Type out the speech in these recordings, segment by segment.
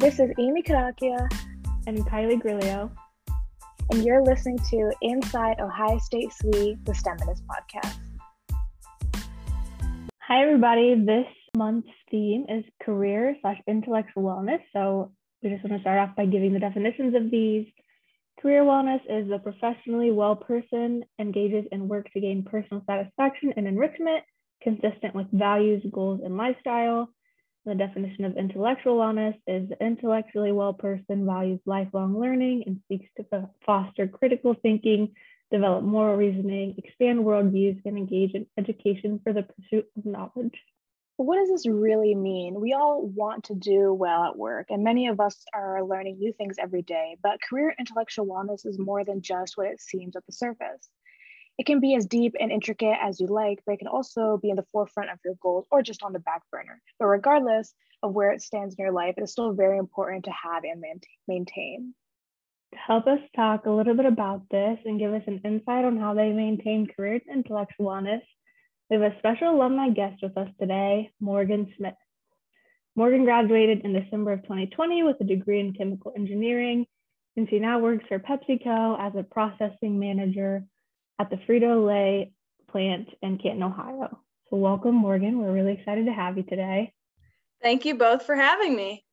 This is Amy Kadakia and Kylie Grillo, and you're listening to Inside Ohio State SWE, the STEMinist podcast. Hi, everybody. This month's theme is career slash intellectual wellness. So we just want to start off by giving the definitions of these. Career wellness is the professionally well person engages in work to gain personal satisfaction and enrichment consistent with values, goals, and lifestyle. The definition of intellectual wellness is intellectually well person values lifelong learning and seeks to foster critical thinking, develop moral reasoning, expand worldviews, and engage in education for the pursuit of knowledge. What does this really mean? We all want to do well at work, and many of us are learning new things every day, but career intellectual wellness is more than just what it seems at the surface. It can be as deep and intricate as you like, but it can also be in the forefront of your goals or just on the back burner. But regardless of where it stands in your life, it is still very important to have and maintain. To help us talk a little bit about this and give us an insight on how they maintain career and intellectual wellness, we have a special alumni guest with us today, Morgan Smith. Morgan graduated in December of 2020 with a degree in chemical engineering, and she now works for PepsiCo as a processing manager at the Frito Lay plant in Canton, Ohio. So, welcome, Morgan. We're really excited to have you today. Thank you both for having me.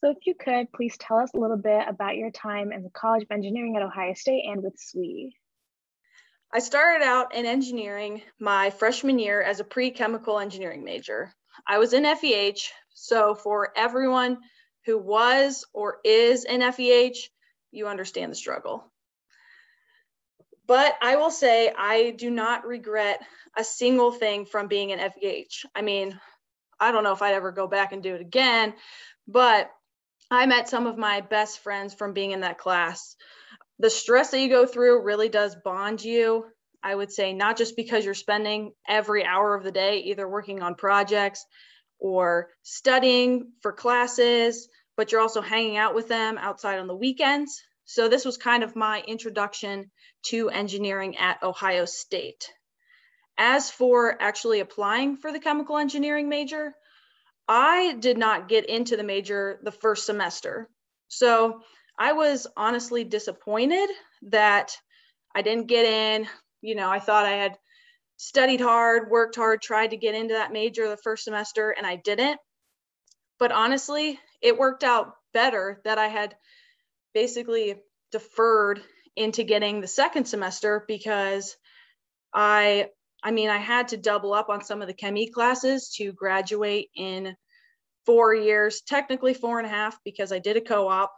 So, if you could, please tell us a little bit about your time in the College of Engineering at Ohio State and with SWE. I started out in engineering my freshman year as a pre chemical engineering major. I was in FEH, so for everyone who was or is in FEH, you understand the struggle. But I will say I do not regret a single thing from being an FEH. I mean, I don't know if I'd ever go back and do it again, but I met some of my best friends from being in that class. The stress that you go through really does bond you. I would say not just because you're spending every hour of the day either working on projects or studying for classes, but you're also hanging out with them outside on the weekends. So this was kind of my introduction to engineering at Ohio State. As for actually applying for the chemical engineering major, I did not get into the major the first semester. So I was honestly disappointed that I didn't get in. You know, I thought I had studied hard, worked hard, tried to get into that major the first semester, and I didn't. But honestly, it worked out better that I had basically deferred into getting the second semester because I I mean I had to double up on some of the ChemE classes to graduate in four years, technically four and a half because I did a co-op.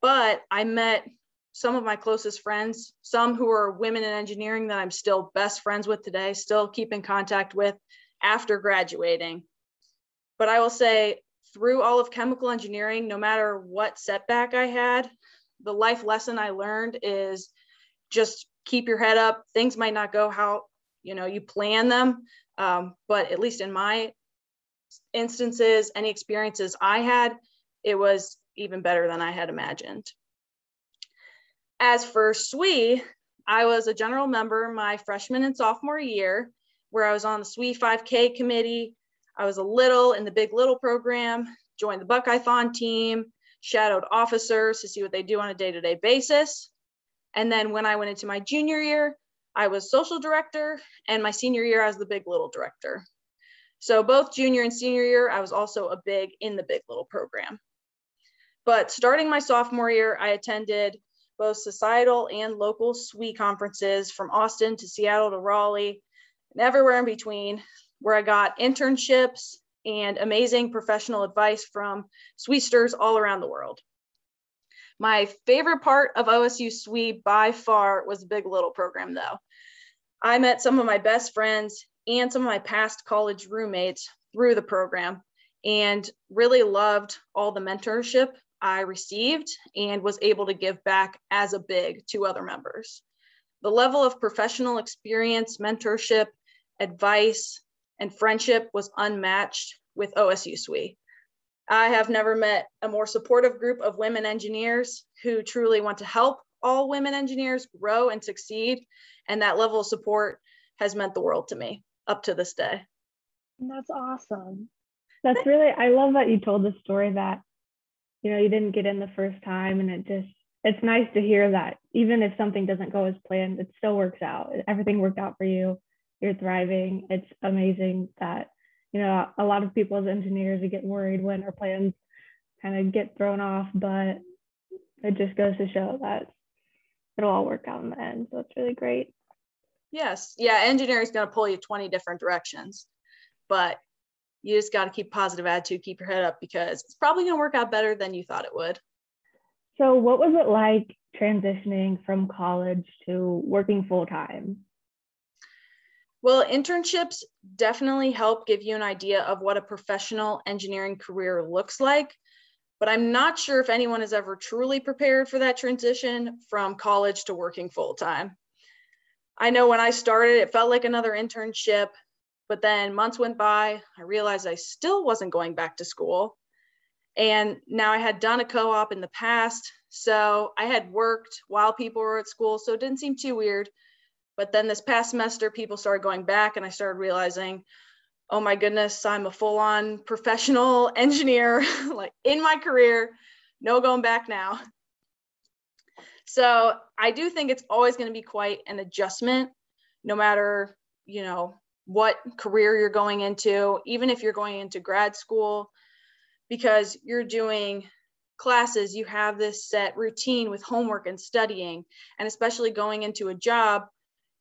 But I met some of my closest friends, some who are women in engineering that I'm still best friends with today, still keep in contact with after graduating. But I will say through all of chemical engineering, no matter what setback I had, the life lesson I learned is just keep your head up. Things might not go how you know you plan them, um, but at least in my instances, any experiences I had, it was even better than I had imagined. As for SWE, I was a general member my freshman and sophomore year, where I was on the SWE 5K committee, I was a little in the Big Little program, joined the Buckeyethon team, shadowed officers to see what they do on a day to day basis. And then when I went into my junior year, I was social director, and my senior year, I was the Big Little director. So both junior and senior year, I was also a big in the Big Little program. But starting my sophomore year, I attended both societal and local SWE conferences from Austin to Seattle to Raleigh and everywhere in between where I got internships and amazing professional advice from SWEsters all around the world. My favorite part of OSU SWE by far was the Big Little program, though. I met some of my best friends and some of my past college roommates through the program and really loved all the mentorship I received and was able to give back as a big to other members. The level of professional experience, mentorship, advice, and friendship was unmatched with OSU SWE. I have never met a more supportive group of women engineers who truly want to help all women engineers grow and succeed. And that level of support has meant the world to me up to this day. That's awesome. That's really, I love that you told the story that you know, you didn't get in the first time and it just it's nice to hear that even if something doesn't go as planned, it still works out. Everything worked out for you. You're thriving. It's amazing that, you know, a lot of people as engineers we get worried when our plans kind of get thrown off, but it just goes to show that it'll all work out in the end. So it's really great. Yes. Yeah. Engineering is going to pull you 20 different directions, but you just got to keep positive attitude, keep your head up because it's probably going to work out better than you thought it would. So, what was it like transitioning from college to working full time? Well, internships definitely help give you an idea of what a professional engineering career looks like. But I'm not sure if anyone is ever truly prepared for that transition from college to working full time. I know when I started, it felt like another internship, but then months went by. I realized I still wasn't going back to school. And now I had done a co op in the past. So I had worked while people were at school. So it didn't seem too weird. But then this past semester, people started going back, and I started realizing, oh my goodness, I'm a full on professional engineer, like in my career, no going back now. So I do think it's always going to be quite an adjustment, no matter, you know, what career you're going into, even if you're going into grad school because you're doing classes, you have this set routine with homework and studying, and especially going into a job,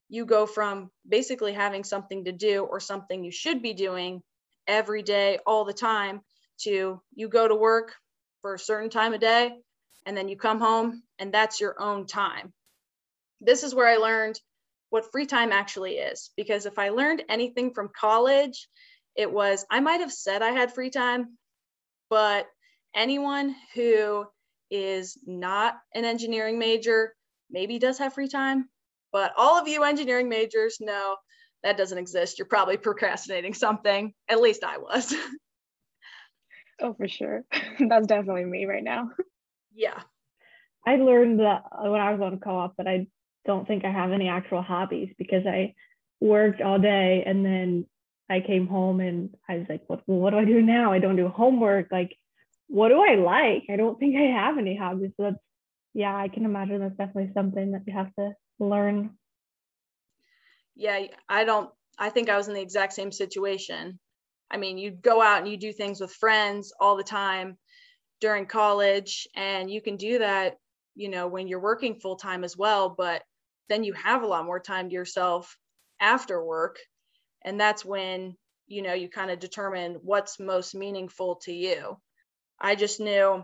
you go from basically having something to do or something you should be doing every day, all the time, to you go to work for a certain time of day and then you come home and that's your own time. This is where I learned what free time actually is because if I learned anything from college, it was I might have said I had free time, but anyone who is not an engineering major maybe does have free time, but all of you engineering majors know that doesn't exist. You're probably procrastinating something. At least I was. oh, for sure. That's definitely me right now. Yeah. I learned that when I was on co-op that I don't think I have any actual hobbies because I worked all day and then I came home and I was like, what, what do I do now? I don't do homework. Like, what do I like? I don't think I have any hobbies. So that's, yeah, I can imagine that's definitely something that you have to learn. Yeah, I don't, I think I was in the exact same situation. I mean, you go out and you do things with friends all the time during college, and you can do that, you know, when you're working full time as well. But then you have a lot more time to yourself after work and that's when you know you kind of determine what's most meaningful to you i just knew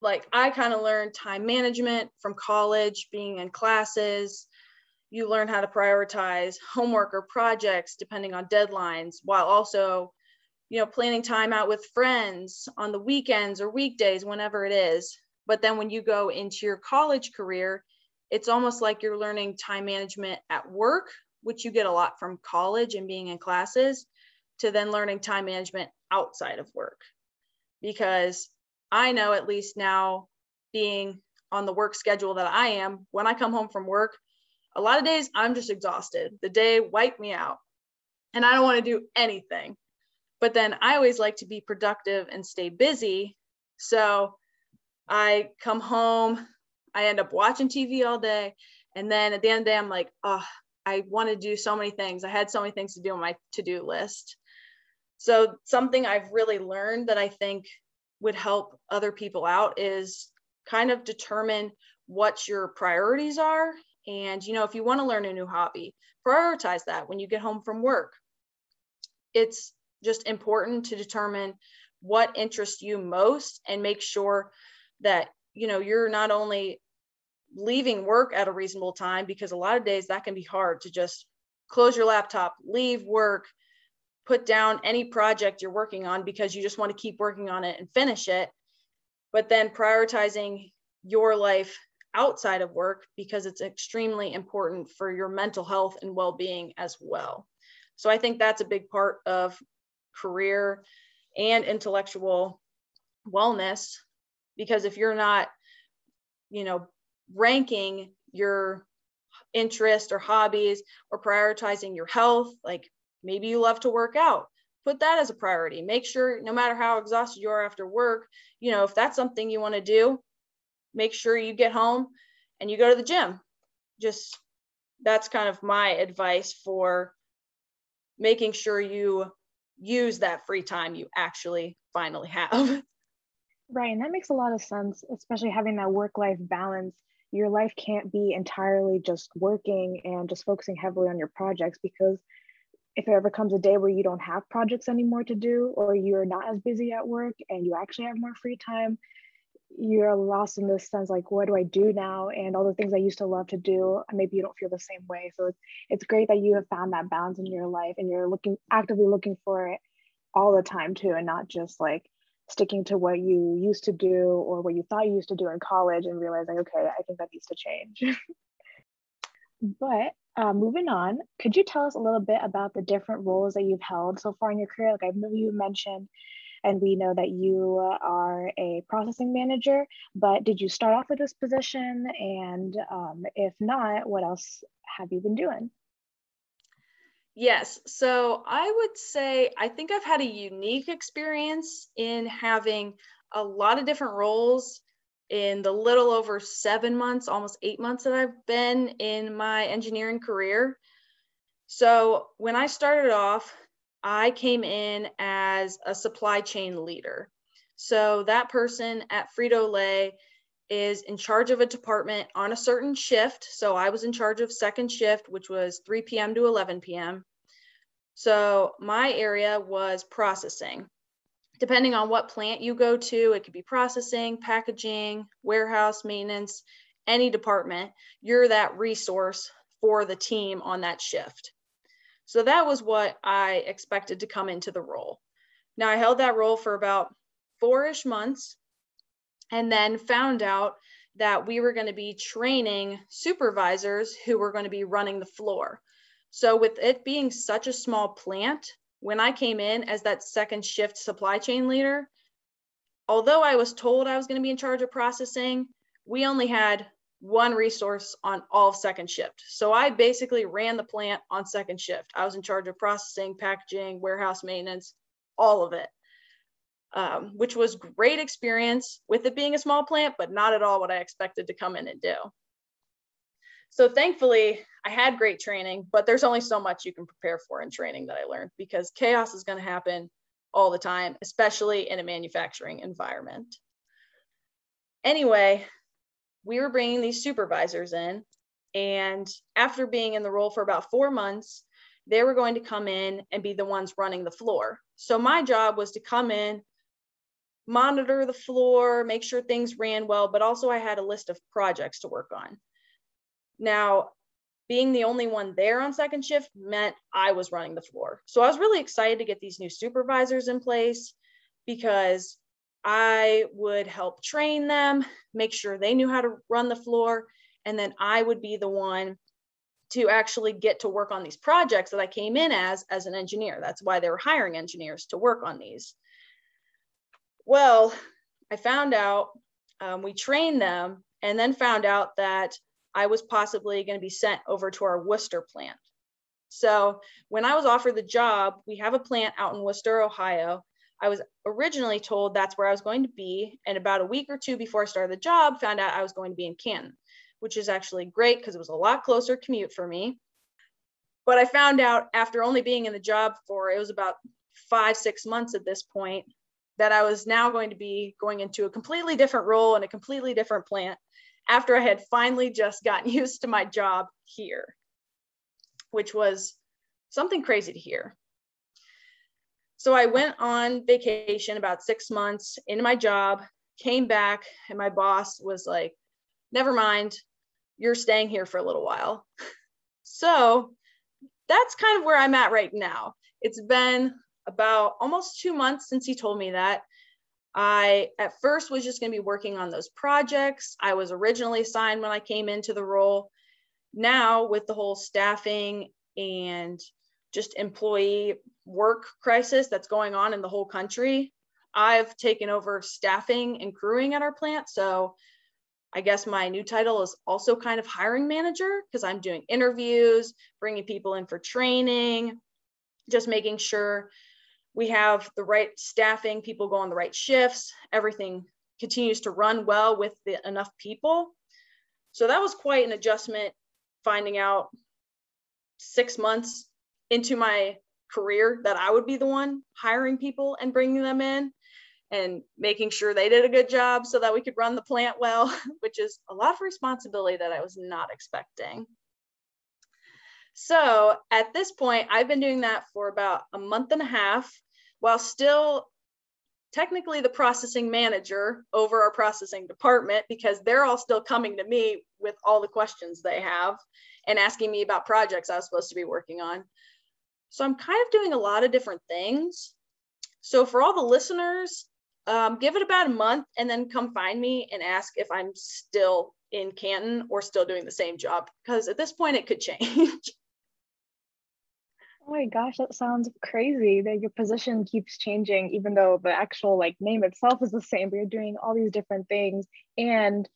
like i kind of learned time management from college being in classes you learn how to prioritize homework or projects depending on deadlines while also you know planning time out with friends on the weekends or weekdays whenever it is but then when you go into your college career it's almost like you're learning time management at work which you get a lot from college and being in classes, to then learning time management outside of work. Because I know, at least now, being on the work schedule that I am, when I come home from work, a lot of days I'm just exhausted. The day wiped me out and I don't want to do anything. But then I always like to be productive and stay busy. So I come home, I end up watching TV all day. And then at the end of the day, I'm like, oh, I want to do so many things. I had so many things to do on my to do list. So, something I've really learned that I think would help other people out is kind of determine what your priorities are. And, you know, if you want to learn a new hobby, prioritize that when you get home from work. It's just important to determine what interests you most and make sure that, you know, you're not only leaving work at a reasonable time because a lot of days that can be hard to just close your laptop, leave work, put down any project you're working on because you just want to keep working on it and finish it. But then prioritizing your life outside of work because it's extremely important for your mental health and well being as well. So I think that's a big part of career and intellectual wellness because if you're not you know ranking your interest or hobbies or prioritizing your health like maybe you love to work out put that as a priority. Make sure no matter how exhausted you are after work, you know, if that's something you want to do, make sure you get home and you go to the gym. Just that's kind of my advice for making sure you use that free time you actually finally have. Right. And that makes a lot of sense, especially having that work life balance. Your life can't be entirely just working and just focusing heavily on your projects because if there ever comes a day where you don't have projects anymore to do or you're not as busy at work and you actually have more free time, you're lost in this sense like what do i do now? And all the things i used to love to do maybe you don't feel the same way. So it's, it's great that you have found that balance in your life and you're looking actively looking for it all the time too and not just like sticking to what you used to do or what you thought you used to do in college and realizing okay i think that needs to change. But uh, moving on could you tell us a little bit about the different roles that you've held so far in your career like i know you mentioned and we know that you are a processing manager, but did you start off with this position? And um, if not, what else have you been doing? Yes. So I would say I think I've had a unique experience in having a lot of different roles in the little over seven months, almost eight months that I've been in my engineering career. So when I started off, I came in as a supply chain leader. So that person at Frito Lay is in charge of a department on a certain shift. So I was in charge of second shift, which was 3 p.m. to 11 p.m. So my area was processing. Depending on what plant you go to, it could be processing, packaging, warehouse, maintenance, any department. You're that resource for the team on that shift. So that was what I expected to come into the role. Now I held that role for about four-ish months and then found out that we were going to be training supervisors who were going to be running the floor. So with it being such a small plant, when I came in as that second shift supply chain leader, although I was told I was going to be in charge of processing, we only had one resource on all second shift. So I basically ran the plant on second shift. I was in charge of processing, packaging, warehouse maintenance, all of it, um, which was great experience with it being a small plant, but not at all what I expected to come in and do. So thankfully, I had great training, but there's only so much you can prepare for in training that I learned because chaos is going to happen all the time, especially in a manufacturing environment. Anyway, we were bringing these supervisors in. And after being in the role for about four months, they were going to come in and be the ones running the floor. So my job was to come in, monitor the floor, make sure things ran well, but also I had a list of projects to work on. Now, being the only one there on second shift meant I was running the floor. So I was really excited to get these new supervisors in place because I would help train them, make sure they knew how to run the floor, and then I would be the one to actually get to work on these projects that I came in as as an engineer. That's why they were hiring engineers to work on these. Well, I found out um, we trained them and then found out that I was possibly going to be sent over to our Wooster plant. So when I was offered the job, we have a plant out in Wooster, Ohio, I was originally told that's where I was going to be. And about a week or two before I started the job, found out I was going to be in Canton, which is actually great because it was a lot closer commute for me. But I found out after only being in the job for it was about five, six months at this point, that I was now going to be going into a completely different role in a completely different plant after I had finally just gotten used to my job here, which was something crazy to hear. So I went on vacation about six months into my job, came back, and my boss was like, never mind, you're staying here for a little while. So that's kind of where I'm at right now. It's been about almost two months since he told me that. I at first was just going to be working on those projects. I was originally assigned when I came into the role. Now, with the whole staffing and just employee work crisis that's going on in the whole country. I've taken over staffing and crewing at our plant. So I guess my new title is also kind of hiring manager because I'm doing interviews, bringing people in for training, just making sure we have the right staffing, people go on the right shifts, everything continues to run well with the, enough people. So that was quite an adjustment finding out six months into my career that I would be the one hiring people and bringing them in and making sure they did a good job so that we could run the plant well, which is a lot of responsibility that I was not expecting. So at this point, I've been doing that for about a month and a half while still technically the processing manager over our processing department because they're all still coming to me with all the questions they have and asking me about projects I was supposed to be working on. So I'm kind of doing a lot of different things. So for all the listeners, um, give it about a month and then come find me and ask if I'm still in Canton or still doing the same job because at this point it could change. Oh my gosh, that sounds crazy that your position keeps changing, even though the actual like name itself is the same, but you're doing all these different things and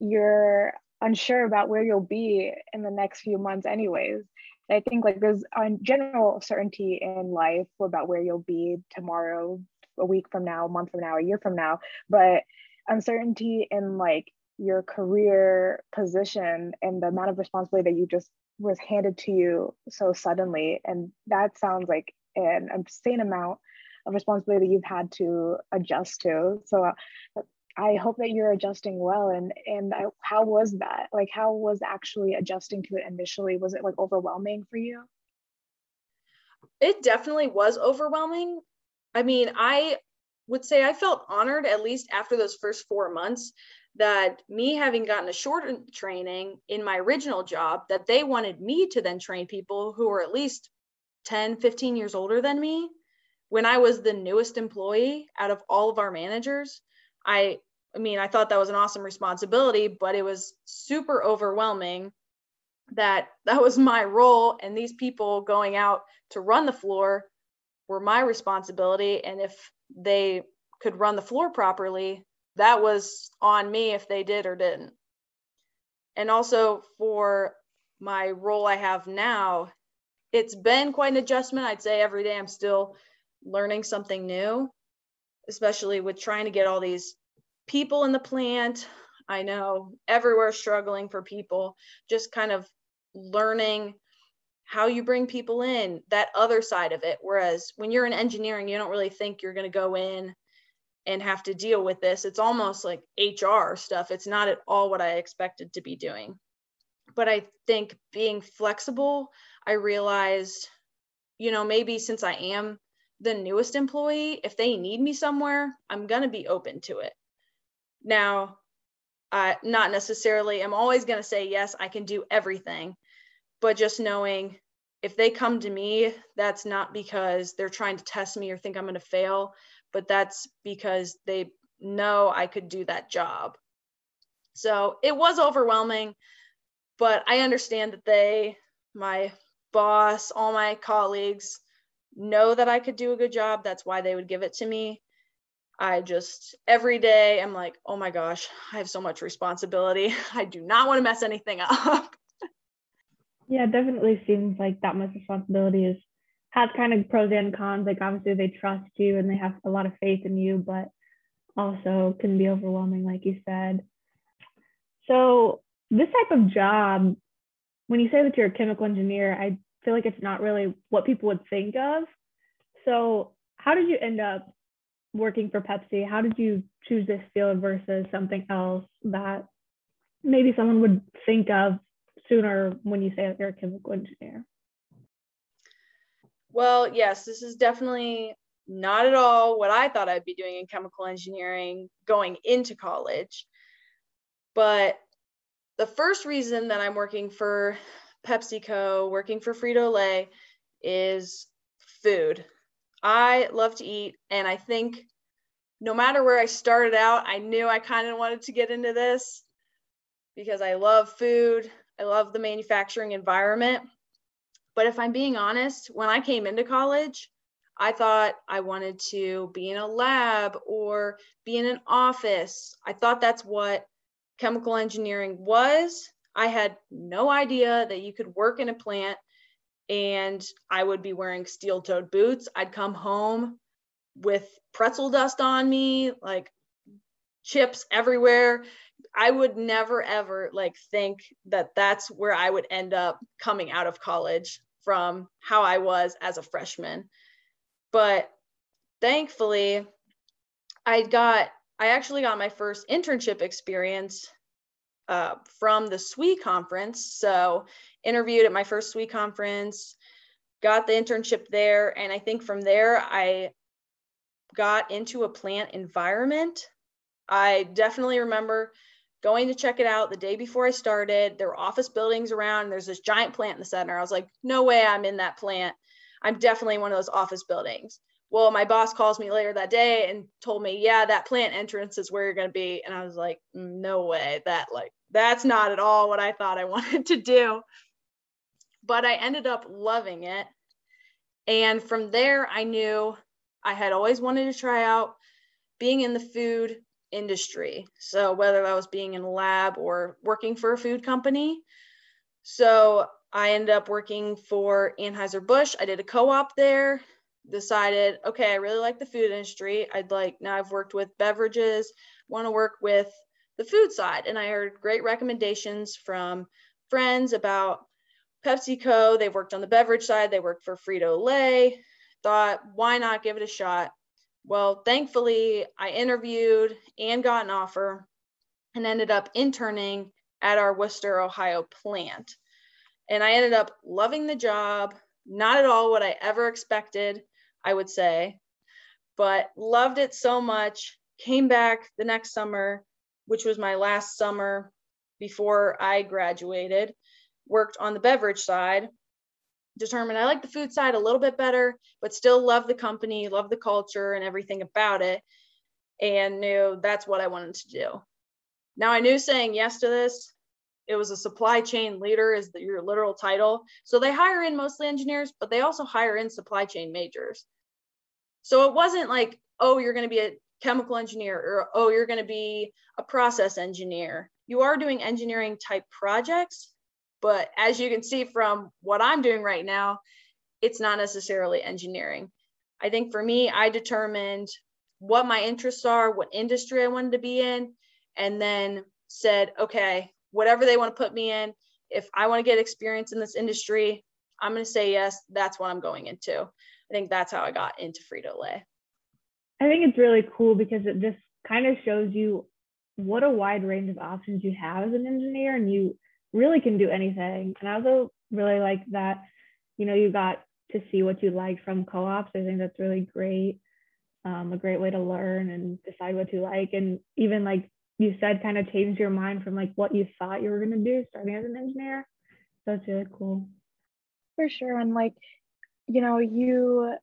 you're unsure about where you'll be in the next few months, anyways. I think like there's a general certainty in life about where you'll be tomorrow, a week from now, a month from now, a year from now, but uncertainty in like your career position and the amount of responsibility that you just was handed to you so suddenly and that sounds like an insane amount of responsibility that you've had to adjust to. So uh, i hope that you're adjusting well and and I, how was that? Like how was actually adjusting to it initially? Was it like overwhelming for you? It definitely was overwhelming. I mean i would say i felt honored at least after those first four months that me having gotten a shorter training in my original job that they wanted me to then train people who were at least 10 15 years older than me when i was the newest employee out of all of our managers i i mean i thought that was an awesome responsibility but it was super overwhelming that that was my role and these people going out to run the floor were my responsibility and if they could run the floor properly that was on me if they did or didn't. And also for my role I have now, it's been quite an adjustment. I'd say every day I'm still learning something new, especially with trying to get all these people in the plant. I know everywhere struggling for people, just kind of learning how you bring people in, that other side of it. Whereas when you're in engineering, you don't really think you're going to go in and have to deal with this. It's almost like HR stuff. It's not at all what I expected to be doing. But I think being flexible, I realized, you know, maybe since I am the newest employee, if they need me somewhere, I'm going to be open to it. Now, uh, not necessarily, I'm always going to say, yes, I can do everything. But just knowing if they come to me, that's not because they're trying to test me or think I'm going to fail but that's because they know I could do that job. So it was overwhelming, but I understand that they, my boss, all my colleagues know that I could do a good job. That's why they would give it to me. I just every day I'm like, oh my gosh, I have so much responsibility. I do not want to mess anything up. yeah, definitely seems like that much responsibility is has kind of pros and cons. Like obviously they trust you and they have a lot of faith in you, but also can be overwhelming, like you said. So this type of job, when you say that you're a chemical engineer, I feel like it's not really what people would think of. So how did you end up working for Pepsi? How did you choose this field versus something else that maybe someone would think of sooner when you say that you're a chemical engineer? Well, yes, this is definitely not at all what I thought I'd be doing in chemical engineering going into college. But the first reason that I'm working for PepsiCo, working for Frito Lay, is food. I love to eat, and I think no matter where I started out, I knew I kind of wanted to get into this because I love food. I love the manufacturing environment. But if I'm being honest, when I came into college, I thought I wanted to be in a lab or be in an office. I thought that's what chemical engineering was. I had no idea that you could work in a plant and I would be wearing steel toed boots. I'd come home with pretzel dust on me, like chips everywhere. I would never ever like think that that's where I would end up coming out of college from how I was as a freshman. But thankfully, I got I actually got my first internship experience uh, from the SWE conference. So interviewed at my first SWE conference, got the internship there, and I think from there I got into a plant environment. I definitely remember going to check it out the day before I started. There were office buildings around. There's this giant plant in the center. I was like, no way I'm in that plant. I'm definitely in one of those office buildings. Well, my boss calls me later that day and told me, yeah, that plant entrance is where you're going to be. And I was like, no way. That, like, that's not at all what I thought I wanted to do. But I ended up loving it. And from there, I knew I had always wanted to try out being in the food industry. So whether that was being in a lab or working for a food company. So I ended up working for Anheuser-Busch. I did a co-op there, decided, okay, I really like the food industry. I'd like, now I've worked with beverages, want to work with the food side. And I heard great recommendations from friends about PepsiCo. They've worked on the beverage side, they worked for Frito Lay. Thought, why not give it a shot? Well, thankfully, I interviewed and got an offer and ended up interning at our Wooster, Ohio plant. And I ended up loving the job, not at all what I ever expected, I would say, but loved it so much. Came back the next summer, which was my last summer before I graduated, worked on the beverage side determined I like the food side a little bit better, but still love the company, love the culture and everything about it, and knew that's what I wanted to do. Now I knew saying yes to this, it was a supply chain leader is the, your literal title. So they hire in mostly engineers, but they also hire in supply chain majors. So it wasn't like, oh, you're going to be a chemical engineer or oh, you're going to be a process engineer. You are doing engineering type projects, but as you can see from what I'm doing right now, it's not necessarily engineering. I think for me, I determined what my interests are, what industry I wanted to be in, and then said, okay, whatever they want to put me in, if I want to get experience in this industry, I'm going to say yes. That's what I'm going into. I think that's how I got into Frito Lay. I think it's really cool because it just kind of shows you what a wide range of options you have as an engineer, and you really can do anything. And I also really like that, you know, you got to see what you like from co-ops. I think that's really great. Um, a great way to learn and decide what you like. And even like you said, kind of change your mind from like what you thought you were going to do starting as an engineer. So it's really cool. For sure. And like, you know, you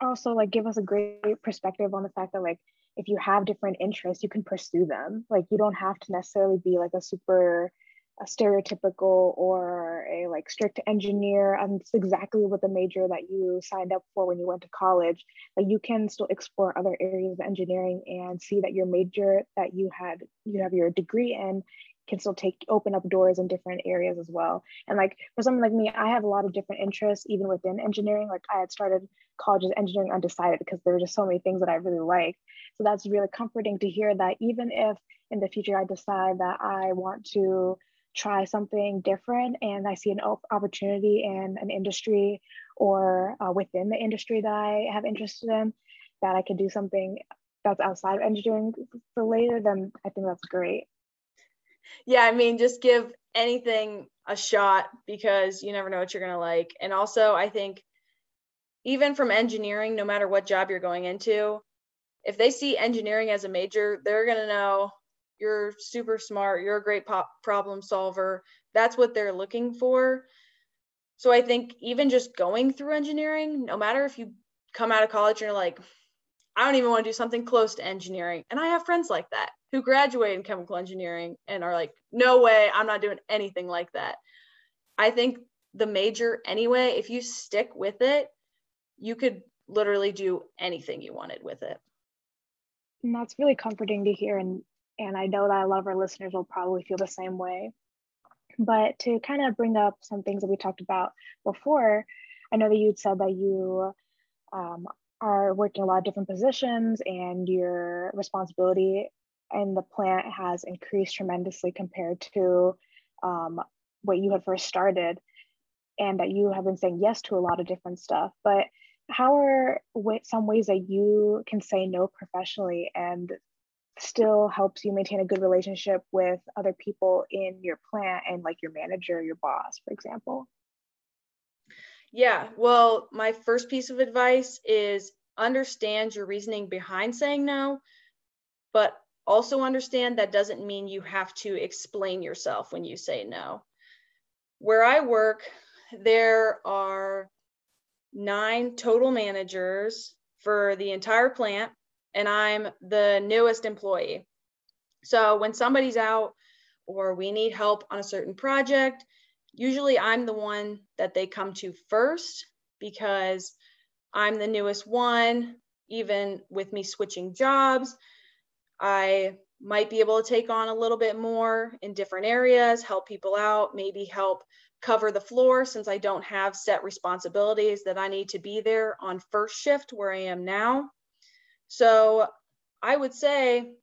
also like give us a great perspective on the fact that like if you have different interests, you can pursue them. Like you don't have to necessarily be like a super a stereotypical or a like strict engineer and it's exactly what the major that you signed up for when you went to college like you can still explore other areas of engineering and see that your major that you had you have your degree in can still take open up doors in different areas as well. And like for someone like me i have a lot of different interests even within engineering. Like i had started college as engineering undecided because there were just so many things that i really liked. So that's really comforting to hear that even if in the future i decide that i want to try something different and I see an opportunity in an industry or uh, within the industry that I have interest in, that I can do something that's outside of engineering for later, then I think that's great. Yeah, I mean, just give anything a shot because you never know what you're going to like. And also, I think even from engineering, no matter what job you're going into, if they see engineering as a major, they're going to know you're super smart, you're a great problem solver. That's what they're looking for. So I think even just going through engineering, no matter if you come out of college and you're like, I don't even want to do something close to engineering. And I have friends like that who graduate in chemical engineering and are like, no way, I'm not doing anything like that. I think the major, anyway, if you stick with it, you could literally do anything you wanted with it. And that's really comforting to hear. And and I know that a lot of our listeners will probably feel the same way. But to kind of bring up some things that we talked about before, I know that you'd said that you um, are working a lot of different positions and your responsibility in the plant has increased tremendously compared to um, what you had first started and that you have been saying yes to a lot of different stuff but how are some ways that you can say no professionally and still helps you maintain a good relationship with other people in your plant and like your manager your boss for example yeah, well, my first piece of advice is understand your reasoning behind saying no, but also understand that doesn't mean you have to explain yourself when you say no. Where I work, there are nine total managers for the entire plant, and I'm the newest employee. So when somebody's out or we need help on a certain project, usually I'm the one that they come to first because I'm the newest one. Even with me switching jobs, I might be able to take on a little bit more in different areas, help people out, maybe help cover the floor since I don't have set responsibilities that I need to be there on first shift where I am now. So I would say,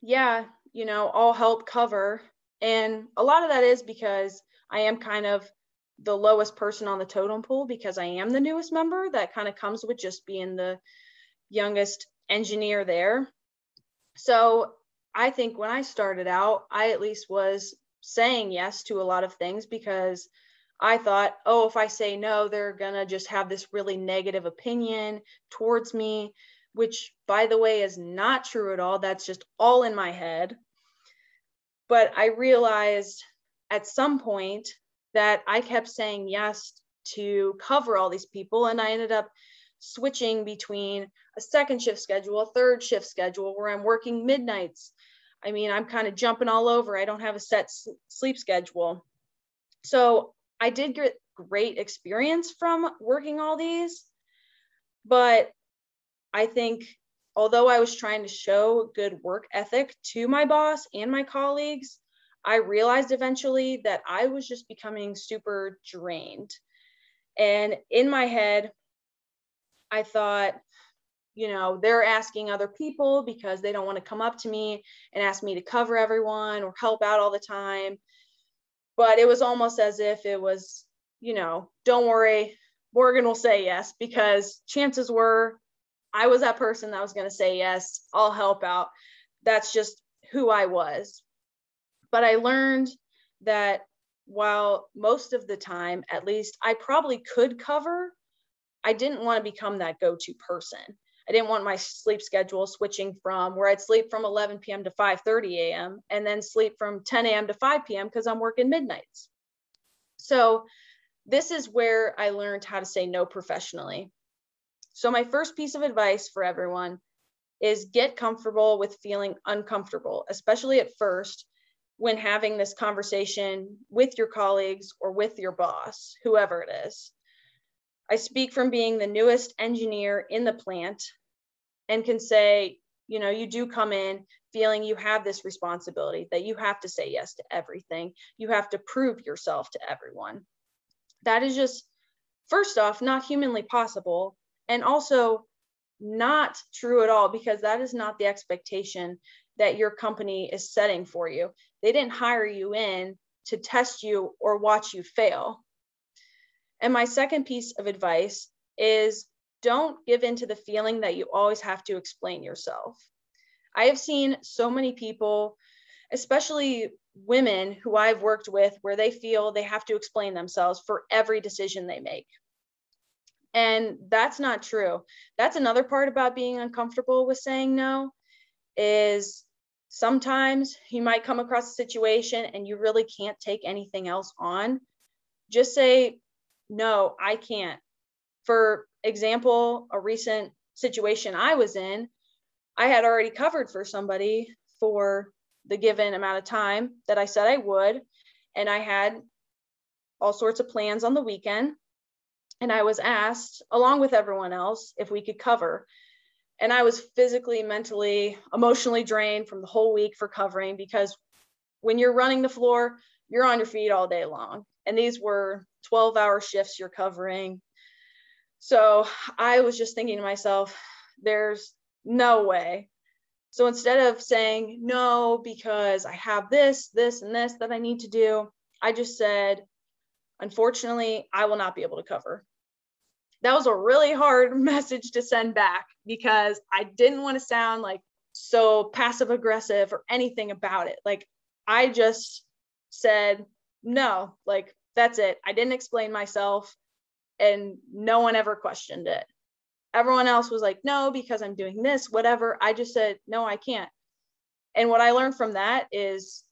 yeah, you know, I'll help cover. And a lot of that is because I am kind of the lowest person on the totem pole because I am the newest member. That kind of comes with just being the youngest engineer there. So I think when I started out, I at least was saying yes to a lot of things because I thought, oh, if I say no, they're going to just have this really negative opinion towards me, which, by the way, is not true at all. That's just all in my head. But I realized at some point that I kept saying yes to cover all these people. And I ended up switching between a second shift schedule, a third shift schedule where I'm working midnights. I mean, I'm kind of jumping all over. I don't have a set sleep schedule. So I did get great experience from working all these. But I think although I was trying to show good work ethic to my boss and my colleagues, I realized eventually that I was just becoming super drained. And in my head, I thought, you know, they're asking other people because they don't want to come up to me and ask me to cover everyone or help out all the time. But it was almost as if it was, you know, don't worry, Morgan will say yes because chances were I was that person that was going to say yes, I'll help out. That's just who I was. But I learned that while most of the time, at least, I probably could cover, I didn't want to become that go to person. I didn't want my sleep schedule switching from where I'd sleep from 11 p.m. to 5:30 a.m. and then sleep from 10 a.m. to 5 p.m. because I'm working midnights. So this is where I learned how to say no professionally. So my first piece of advice for everyone is get comfortable with feeling uncomfortable, especially at first, when having this conversation with your colleagues or with your boss, whoever it is. I speak from being the newest engineer in the plant and can say, you know, you do come in feeling you have this responsibility, that you have to say yes to everything. You have to prove yourself to everyone. That is just, first off, not humanly possible. And also, not true at all because that is not the expectation that your company is setting for you. They didn't hire you in to test you or watch you fail. And my second piece of advice is don't give in to the feeling that you always have to explain yourself. I have seen so many people, especially women who I've worked with, where they feel they have to explain themselves for every decision they make. And that's not true. That's another part about being uncomfortable with saying no is sometimes you might come across a situation and you really can't take anything else on. Just say, no, I can't. For example, a recent situation I was in, I had already covered for somebody for the given amount of time that I said I would. And I had all sorts of plans on the weekend. And I was asked, along with everyone else, if we could cover and I was physically, mentally, emotionally drained from the whole week for covering because when you're running the floor, you're on your feet all day long. And these were 12 hour shifts you're covering. So I was just thinking to myself, there's no way. So instead of saying no, because I have this, this, and this that I need to do, I just said, unfortunately, I will not be able to cover. That was a really hard message to send back because I didn't want to sound like so passive aggressive or anything about it. Like I just said, no, like that's it. I didn't explain myself and no one ever questioned it. Everyone else was like, no, because I'm doing this, whatever. I just said, no, I can't. And what I learned from that is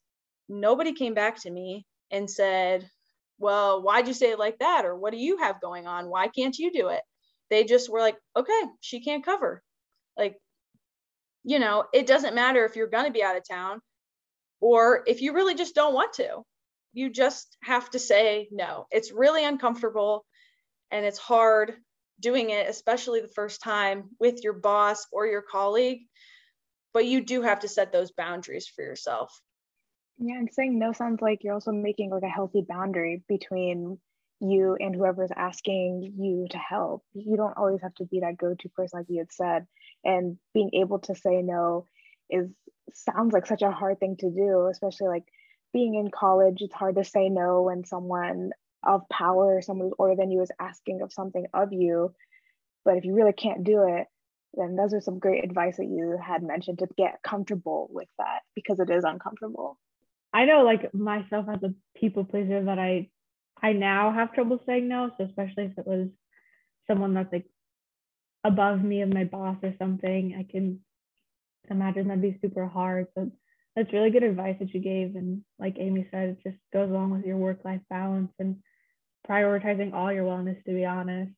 nobody came back to me and said, well, why'd you say it like that? Or what do you have going on? Why can't you do it? They just were like, okay, she can't cover. Like, you know, it doesn't matter if you're going to be out of town or if you really just don't want to. You just have to say no. It's really uncomfortable and it's hard doing it, especially the first time with your boss or your colleague. But you do have to set those boundaries for yourself. Yeah, and saying no sounds like you're also making like a healthy boundary between you and whoever's asking you to help. You don't always have to be that go-to person like you had said. And being able to say no is sounds like such a hard thing to do, especially like being in college, it's hard to say no when someone of power, someone who's older than you is asking of something of you. But if you really can't do it, then those are some great advice that you had mentioned to get comfortable with that because it is uncomfortable. I know like myself as a people pleaser that I I now have trouble saying no. So especially if it was someone that's like above me of my boss or something, I can imagine that'd be super hard. So that's really good advice that you gave. And like Amy said, it just goes along with your work life balance and prioritizing all your wellness, to be honest.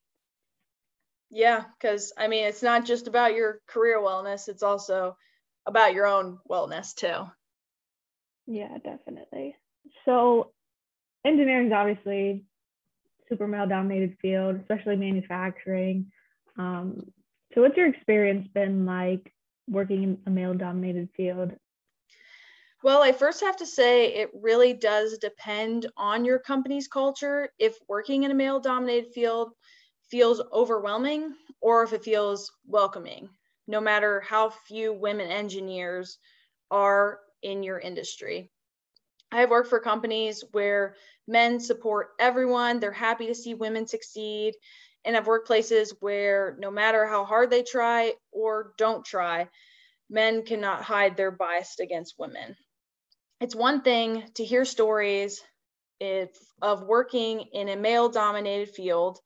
Yeah, because I mean, it's not just about your career wellness, it's also about your own wellness too. Yeah, definitely. So, engineering is obviously super male dominated field, especially manufacturing. Um, so, what's your experience been like working in a male dominated field? Well, I first have to say it really does depend on your company's culture. If working in a male dominated field feels overwhelming or if it feels welcoming, no matter how few women engineers are in your industry. I've worked for companies where men support everyone, they're happy to see women succeed. And I've worked places where no matter how hard they try or don't try, men cannot hide their bias against women it's one thing to hear stories of working in a male dominated field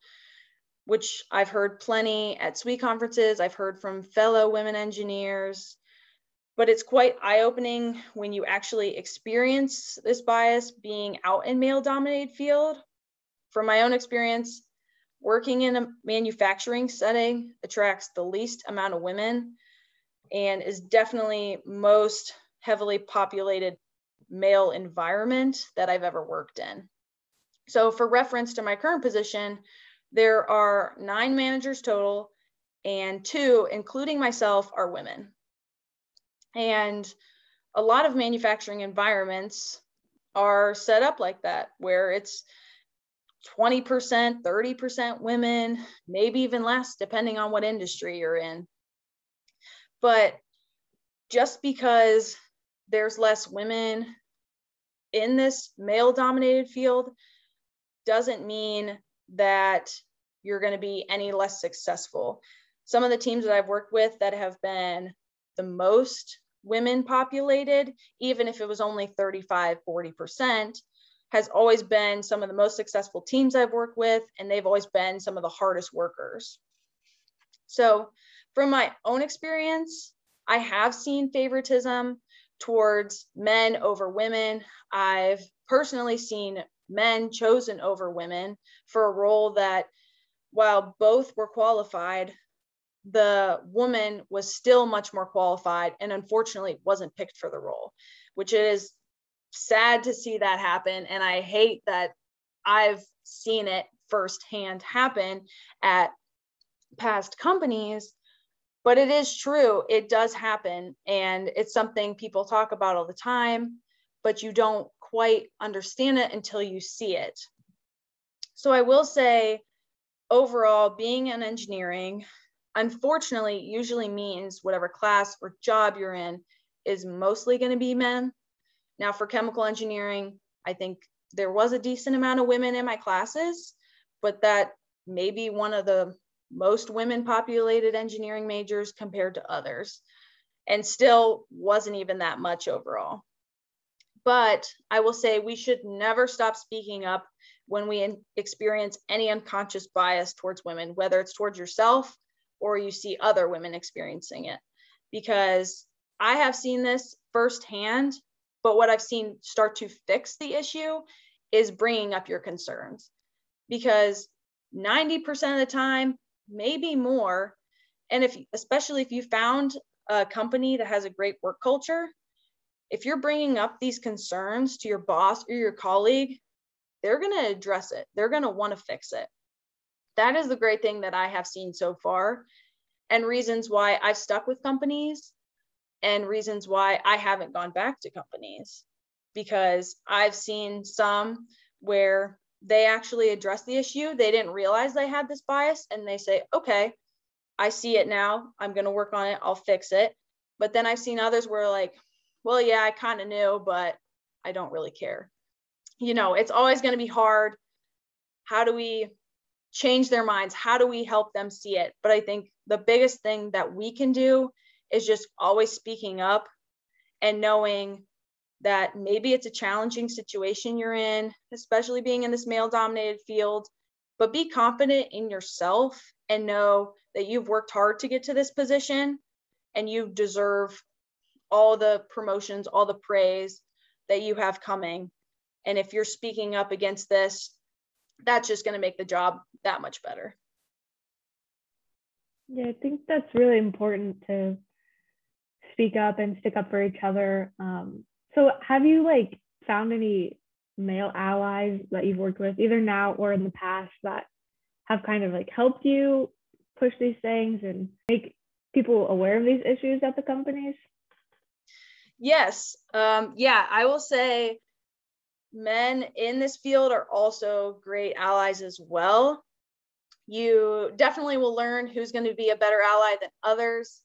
which I've heard plenty at SWE conferences. I've heard from fellow women engineers, but it's quite eye opening when you actually experience this bias being out in male dominated field. From my own experience, working in a manufacturing setting attracts the least amount of women and is definitely most heavily populated male environment that I've ever worked in. So, for reference to my current position, there are nine managers total, and two, including myself, are women. And a lot of manufacturing environments are set up like that, where it's 20%, 30% women, maybe even less, depending on what industry you're in. But just because there's less women in this male dominated field doesn't mean that you're going to be any less successful. Some of the teams that I've worked with that have been the most women populated, even if it was only 35, 40%, has always been some of the most successful teams I've worked with, and they've always been some of the hardest workers. So, from my own experience, I have seen favoritism towards men over women. I've personally seen men chosen over women for a role that, while both were qualified, the woman was still much more qualified and unfortunately wasn't picked for the role, which is sad to see that happen. And I hate that I've seen it firsthand happen at past companies but it is true it does happen and it's something people talk about all the time but you don't quite understand it until you see it so i will say overall, being in engineering, unfortunately, usually means whatever class or job you're in is mostly going to be men. Now, for chemical engineering, I think there was a decent amount of women in my classes, but that may be one of the most women populated engineering majors compared to others, and still wasn't even that much overall. But I will say we should never stop speaking up when we experience any unconscious bias towards women, whether it's towards yourself or you see other women experiencing it. Because I have seen this firsthand, but what I've seen start to fix the issue is bringing up your concerns. Because 90% of the time, maybe more, and if especially if you found a company that has a great work culture, if you're bringing up these concerns to your boss or your colleague, they're going to address it. They're going to want to fix it. That is the great thing that I have seen so far, and reasons why I've stuck with companies, and reasons why I haven't gone back to companies. Because I've seen some where they actually address the issue, they didn't realize they had this bias, and they say, okay, I see it now. I'm going to work on it. I'll fix it. But then I've seen others where, like, well, yeah, I kind of knew, but I don't really care. You know, it's always going to be hard. How do we change their minds? How do we help them see it? But I think the biggest thing that we can do is just always speaking up and knowing that maybe it's a challenging situation you're in, especially being in this male dominated field, but be confident in yourself and know that you've worked hard to get to this position and you deserve all the promotions, all the praise that you have coming. And if you're speaking up against this, that's just going to make the job that much better. Yeah, I think that's really important to speak up and stick up for each other. Um, so, have you like found any male allies that you've worked with, either now or in the past, that have kind of like helped you push these things and make people aware of these issues at the companies? Yes. Um, yeah, I will say men in this field are also great allies as well. You definitely will learn who's going to be a better ally than others.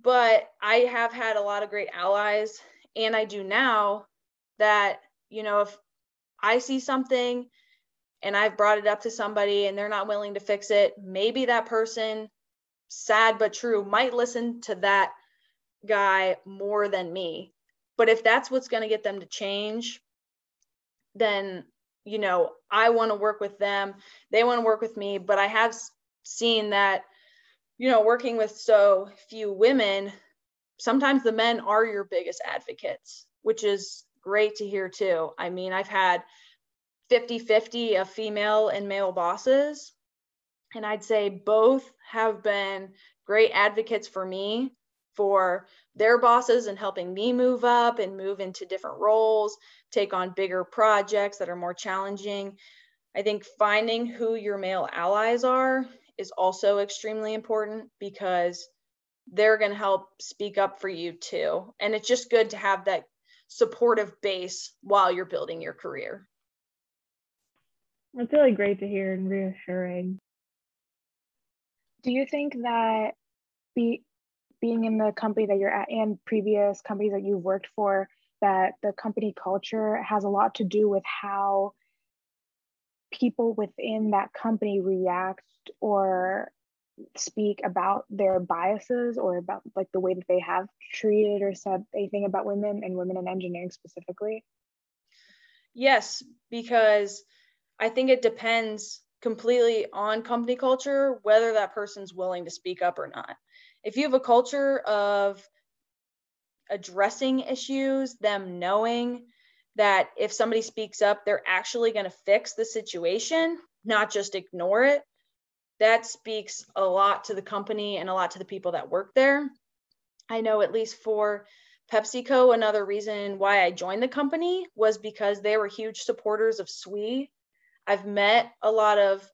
But I have had a lot of great allies, and I do now that, you know, if I see something and I've brought it up to somebody and they're not willing to fix it, maybe that person, sad but true, might listen to that guy more than me. But if that's what's going to get them to change, then, you know, I want to work with them. They want to work with me. But I have seen that, you know, working with so few women, sometimes the men are your biggest advocates, which is great to hear too. I mean, I've had 50 50 of female and male bosses. And I'd say both have been great advocates for me for their bosses and helping me move up and move into different roles, take on bigger projects that are more challenging. I think finding who your male allies are is also extremely important because they're going to help speak up for you too. And it's just good to have that supportive base while you're building your career. That's really great to hear and reassuring. Do you think that be being in the company that you're at and previous companies that you've worked for that the company culture has a lot to do with how people within that company react or speak about their biases or about like the way that they have treated or said anything about women and women in engineering specifically? Yes because i think it depends completely on company culture whether that person's willing to speak up or not if you have a culture of addressing issues, them knowing that if somebody speaks up, they're actually going to fix the situation, not just ignore it, that speaks a lot to the company and a lot to the people that work there. I know at least for PepsiCo, another reason why I joined the company was because they were huge supporters of SWE. I've met a lot of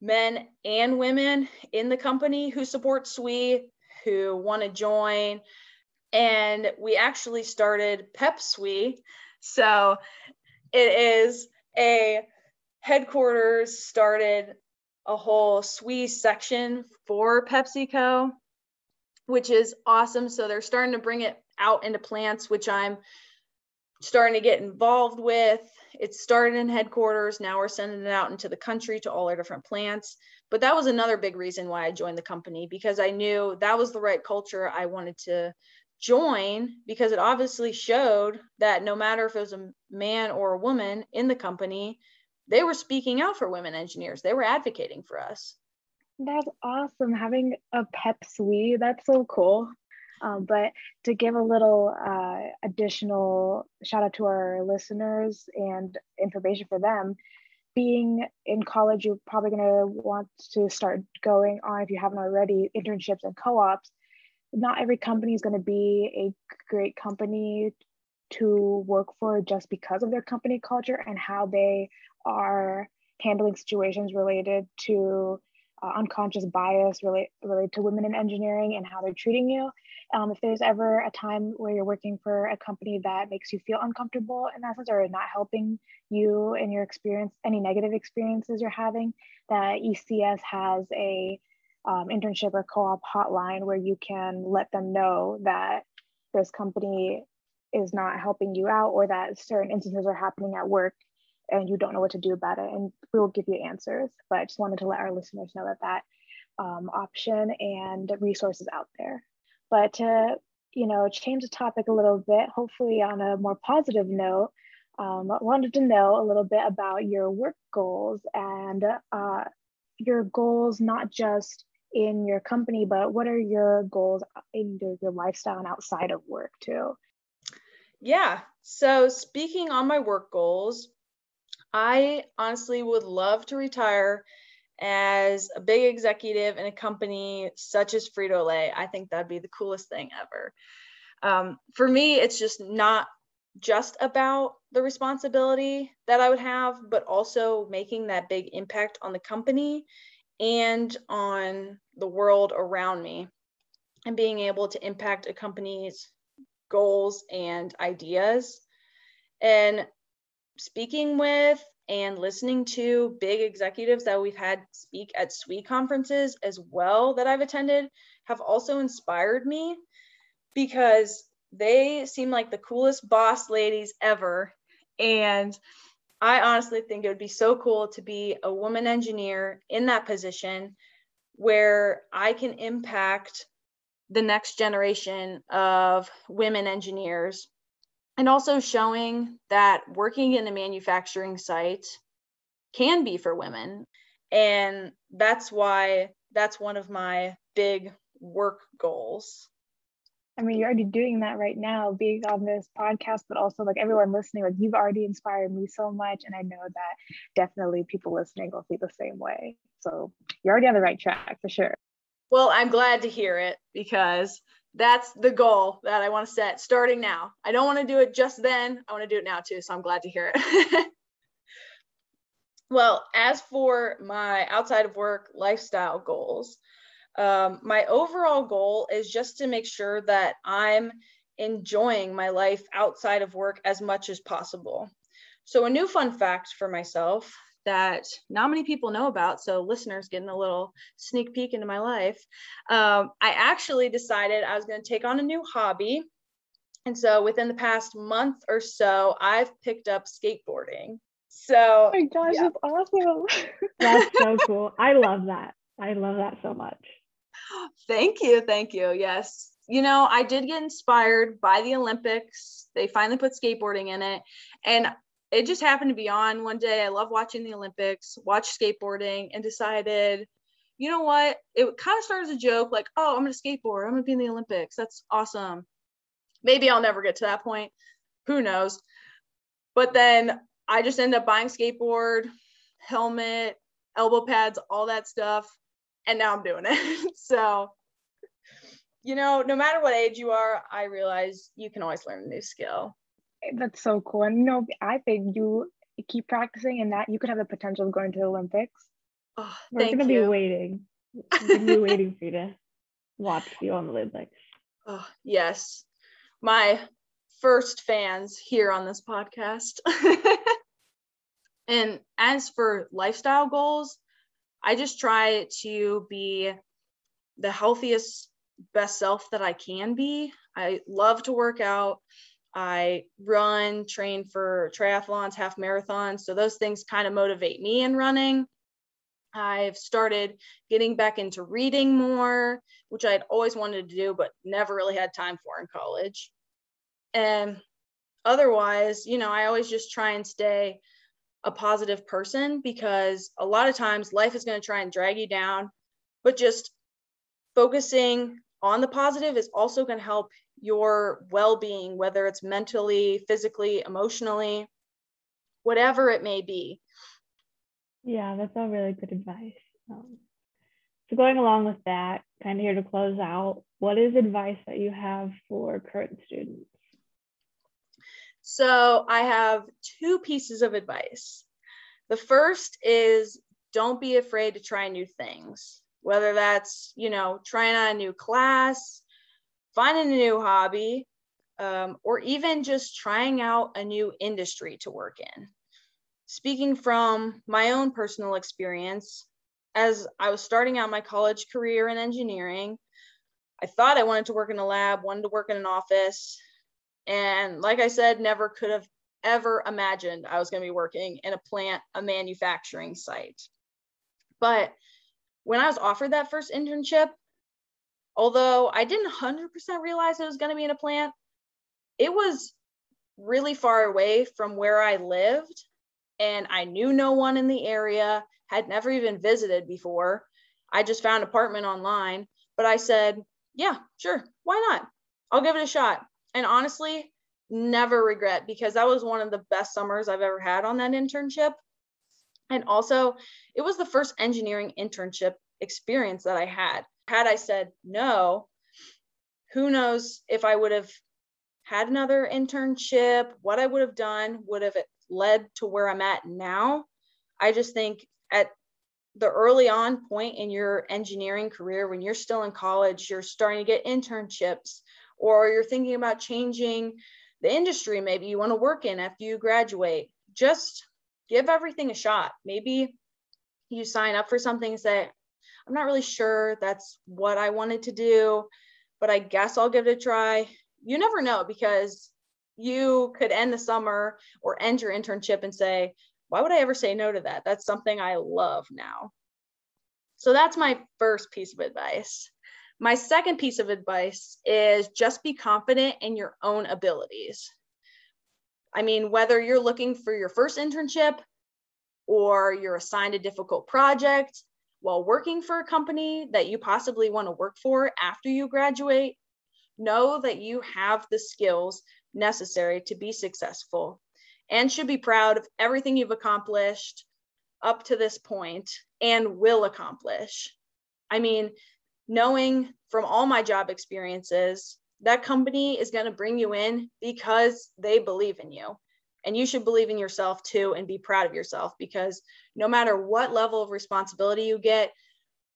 men and women in the company who support SWE, who want to join. And we actually started Pep SWE. So it is a headquarters started a whole SWE section for PepsiCo, which is awesome. So they're starting to bring it out into plants, which I'm starting to get involved with. It started in headquarters. Now we're sending it out into the country to all our different plants. But that was another big reason why I joined the company because I knew that was the right culture I wanted to join because it obviously showed that no matter if it was a man or a woman in the company, they were speaking out for women engineers. They were advocating for us. That's awesome. Having a pep SWE, that's so cool. Um, but to give a little uh, additional shout out to our listeners and information for them, being in college, you're probably going to want to start going on, if you haven't already, internships and co ops. Not every company is going to be a great company to work for just because of their company culture and how they are handling situations related to uh, unconscious bias relate, related to women in engineering and how they're treating you. Um, if there's ever a time where you're working for a company that makes you feel uncomfortable in that sense or not helping you in your experience, any negative experiences you're having, that ECS has a um, internship or co-op hotline where you can let them know that this company is not helping you out or that certain instances are happening at work and you don't know what to do about it and we will give you answers. But i just wanted to let our listeners know that that um, option and resources out there but to you know change the topic a little bit hopefully on a more positive note um, I wanted to know a little bit about your work goals and uh, your goals not just in your company but what are your goals in your, your lifestyle and outside of work too? Yeah. So speaking on my work goals I honestly would love to retire as a big executive in a company such as Frito Lay. I think that'd be the coolest thing ever. Um, for me, it's just not just about the responsibility that I would have, but also making that big impact on the company and on the world around me and being able to impact a company's goals and ideas. And speaking with and listening to big executives that we've had speak at SWE conferences as well that I've attended have also inspired me because they seem like the coolest boss ladies ever. And I honestly think it would be so cool to be a woman engineer in that position where I can impact the next generation of women engineers and also showing that working in a manufacturing site can be for women and that's why that's one of my big work goals I mean, you're already doing that right now, being on this podcast, but also like everyone listening, like you've already inspired me so much. And I know that definitely people listening will feel the same way. So you're already on the right track for sure. Well, I'm glad to hear it because that's the goal that I want to set starting now. I don't want to do it just then. I want to do it now too. So I'm glad to hear it. well, as for my outside of work lifestyle goals, um, my overall goal is just to make sure that I'm enjoying my life outside of work as much as possible. So, a new fun fact for myself that not many people know about. So, listeners getting a little sneak peek into my life. Um, I actually decided I was going to take on a new hobby. And so, within the past month or so, I've picked up skateboarding. So, oh my gosh, yeah. that's awesome. that's so cool. I love that. I love that so much. Thank you. Thank you. Yes. You know, I did get inspired by the Olympics. They finally put skateboarding in it. And it just happened to be on one day. I love watching the Olympics, watch skateboarding, and decided, you know what? It kind of started as a joke, like, oh, I'm gonna skateboard, I'm gonna be in the Olympics. That's awesome. Maybe I'll never get to that point. Who knows? But then I just end up buying skateboard, helmet, elbow pads, all that stuff. And now I'm doing it. so, you know, no matter what age you are, I realize you can always learn a new skill. That's so cool. And you know, I think you keep practicing and that you could have the potential of going to the Olympics. Oh, We're gonna you. be waiting. We're gonna be waiting for you to watch you on the Olympics. Oh, yes. My first fans here on this podcast. and as for lifestyle goals, I just try to be the healthiest, best self that I can be. I love to work out. I run, train for triathlons, half marathons. So those things kind of motivate me in running. I've started getting back into reading more, which I'd always wanted to do, but never really had time for in college. And otherwise, you know, I always just try and stay a positive person because a lot of times life is going to try and drag you down, but just focusing on the positive is also going to help your well being, whether it's mentally, physically, emotionally, whatever it may be. Yeah, that's all really good advice. Um, so, going along with that, kind of here to close out, what is advice that you have for current students? So, I have two pieces of advice. The first is don't be afraid to try new things, whether that's, you know, trying on a new class, finding a new hobby, um, or even just trying out a new industry to work in. Speaking from my own personal experience, as I was starting out my college career in engineering, I thought I wanted to work in a lab, wanted to work in an office. And like I said, never could have ever imagined I was going to be working in a plant, a manufacturing site. But when I was offered that first internship, although I didn't 100% realize it was going to be in a plant, it was really far away from where I lived. And I knew no one in the area, had never even visited before. I just found an apartment online, but I said, yeah, sure, why not? I'll give it a shot. And honestly, never regret because that was one of the best summers I've ever had on that internship. And also, it was the first engineering internship experience that I had. Had I said no, who knows if I would have had another internship, what I would have done, would have led to where I'm at now. I just think at the early on point in your engineering career, when you're still in college, you're starting to get internships, or you're thinking about changing the industry maybe you want to work in after you graduate. Just give everything a shot. Maybe you sign up for something and say, I'm not really sure that's what I wanted to do, but I guess I'll give it a try. You never know because you could end the summer or end your internship and say, why would I ever say no to that? That's something I love now. So that's my first piece of advice. My second piece of advice is just be confident in your own abilities. I mean, whether you're looking for your first internship or you're assigned a difficult project while working for a company that you possibly want to work for after you graduate, know that you have the skills necessary to be successful and should be proud of everything you've accomplished up to this point and will accomplish. I mean, knowing from all my job experiences, that company is going to bring you in because they believe in you. And you should believe in yourself too and be proud of yourself because no matter what level of responsibility you get,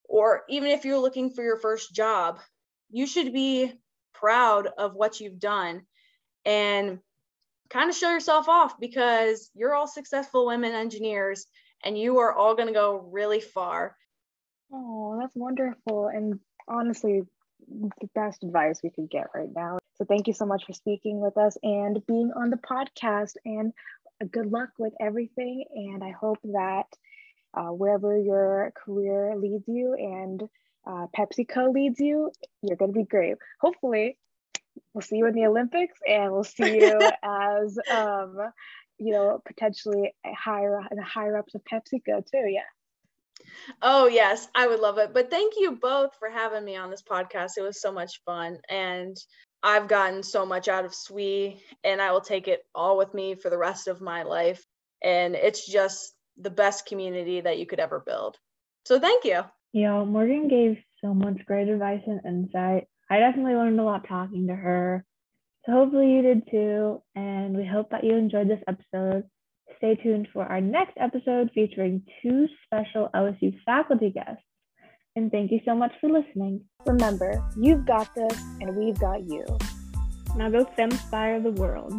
or even if you're looking for your first job, you should be proud of what you've done and kind of show yourself off because you're all successful women engineers and you are all going to go really far. Oh, that's wonderful. And honestly, the best advice we could get right now. So thank you so much for speaking with us and being on the podcast. And good luck with everything. And I hope that uh, wherever your career leads you and uh, PepsiCo leads you, you're going to be great. Hopefully, we'll see you in the Olympics and we'll see you as, um, you know, potentially higher the higher ups of PepsiCo too. Yeah. Oh, yes, I would love it. But thank you both for having me on this podcast. It was so much fun. And I've gotten so much out of SWE, and I will take it all with me for the rest of my life. And it's just the best community that you could ever build. So thank you. Yeah, Morgan gave so much great advice and insight. I definitely learned a lot talking to her. So hopefully you did too. And we hope that you enjoyed this episode. Stay tuned for our next episode featuring two special LSU faculty guests. And thank you so much for listening. Remember, you've got this and we've got you. Now go FemSpire the world.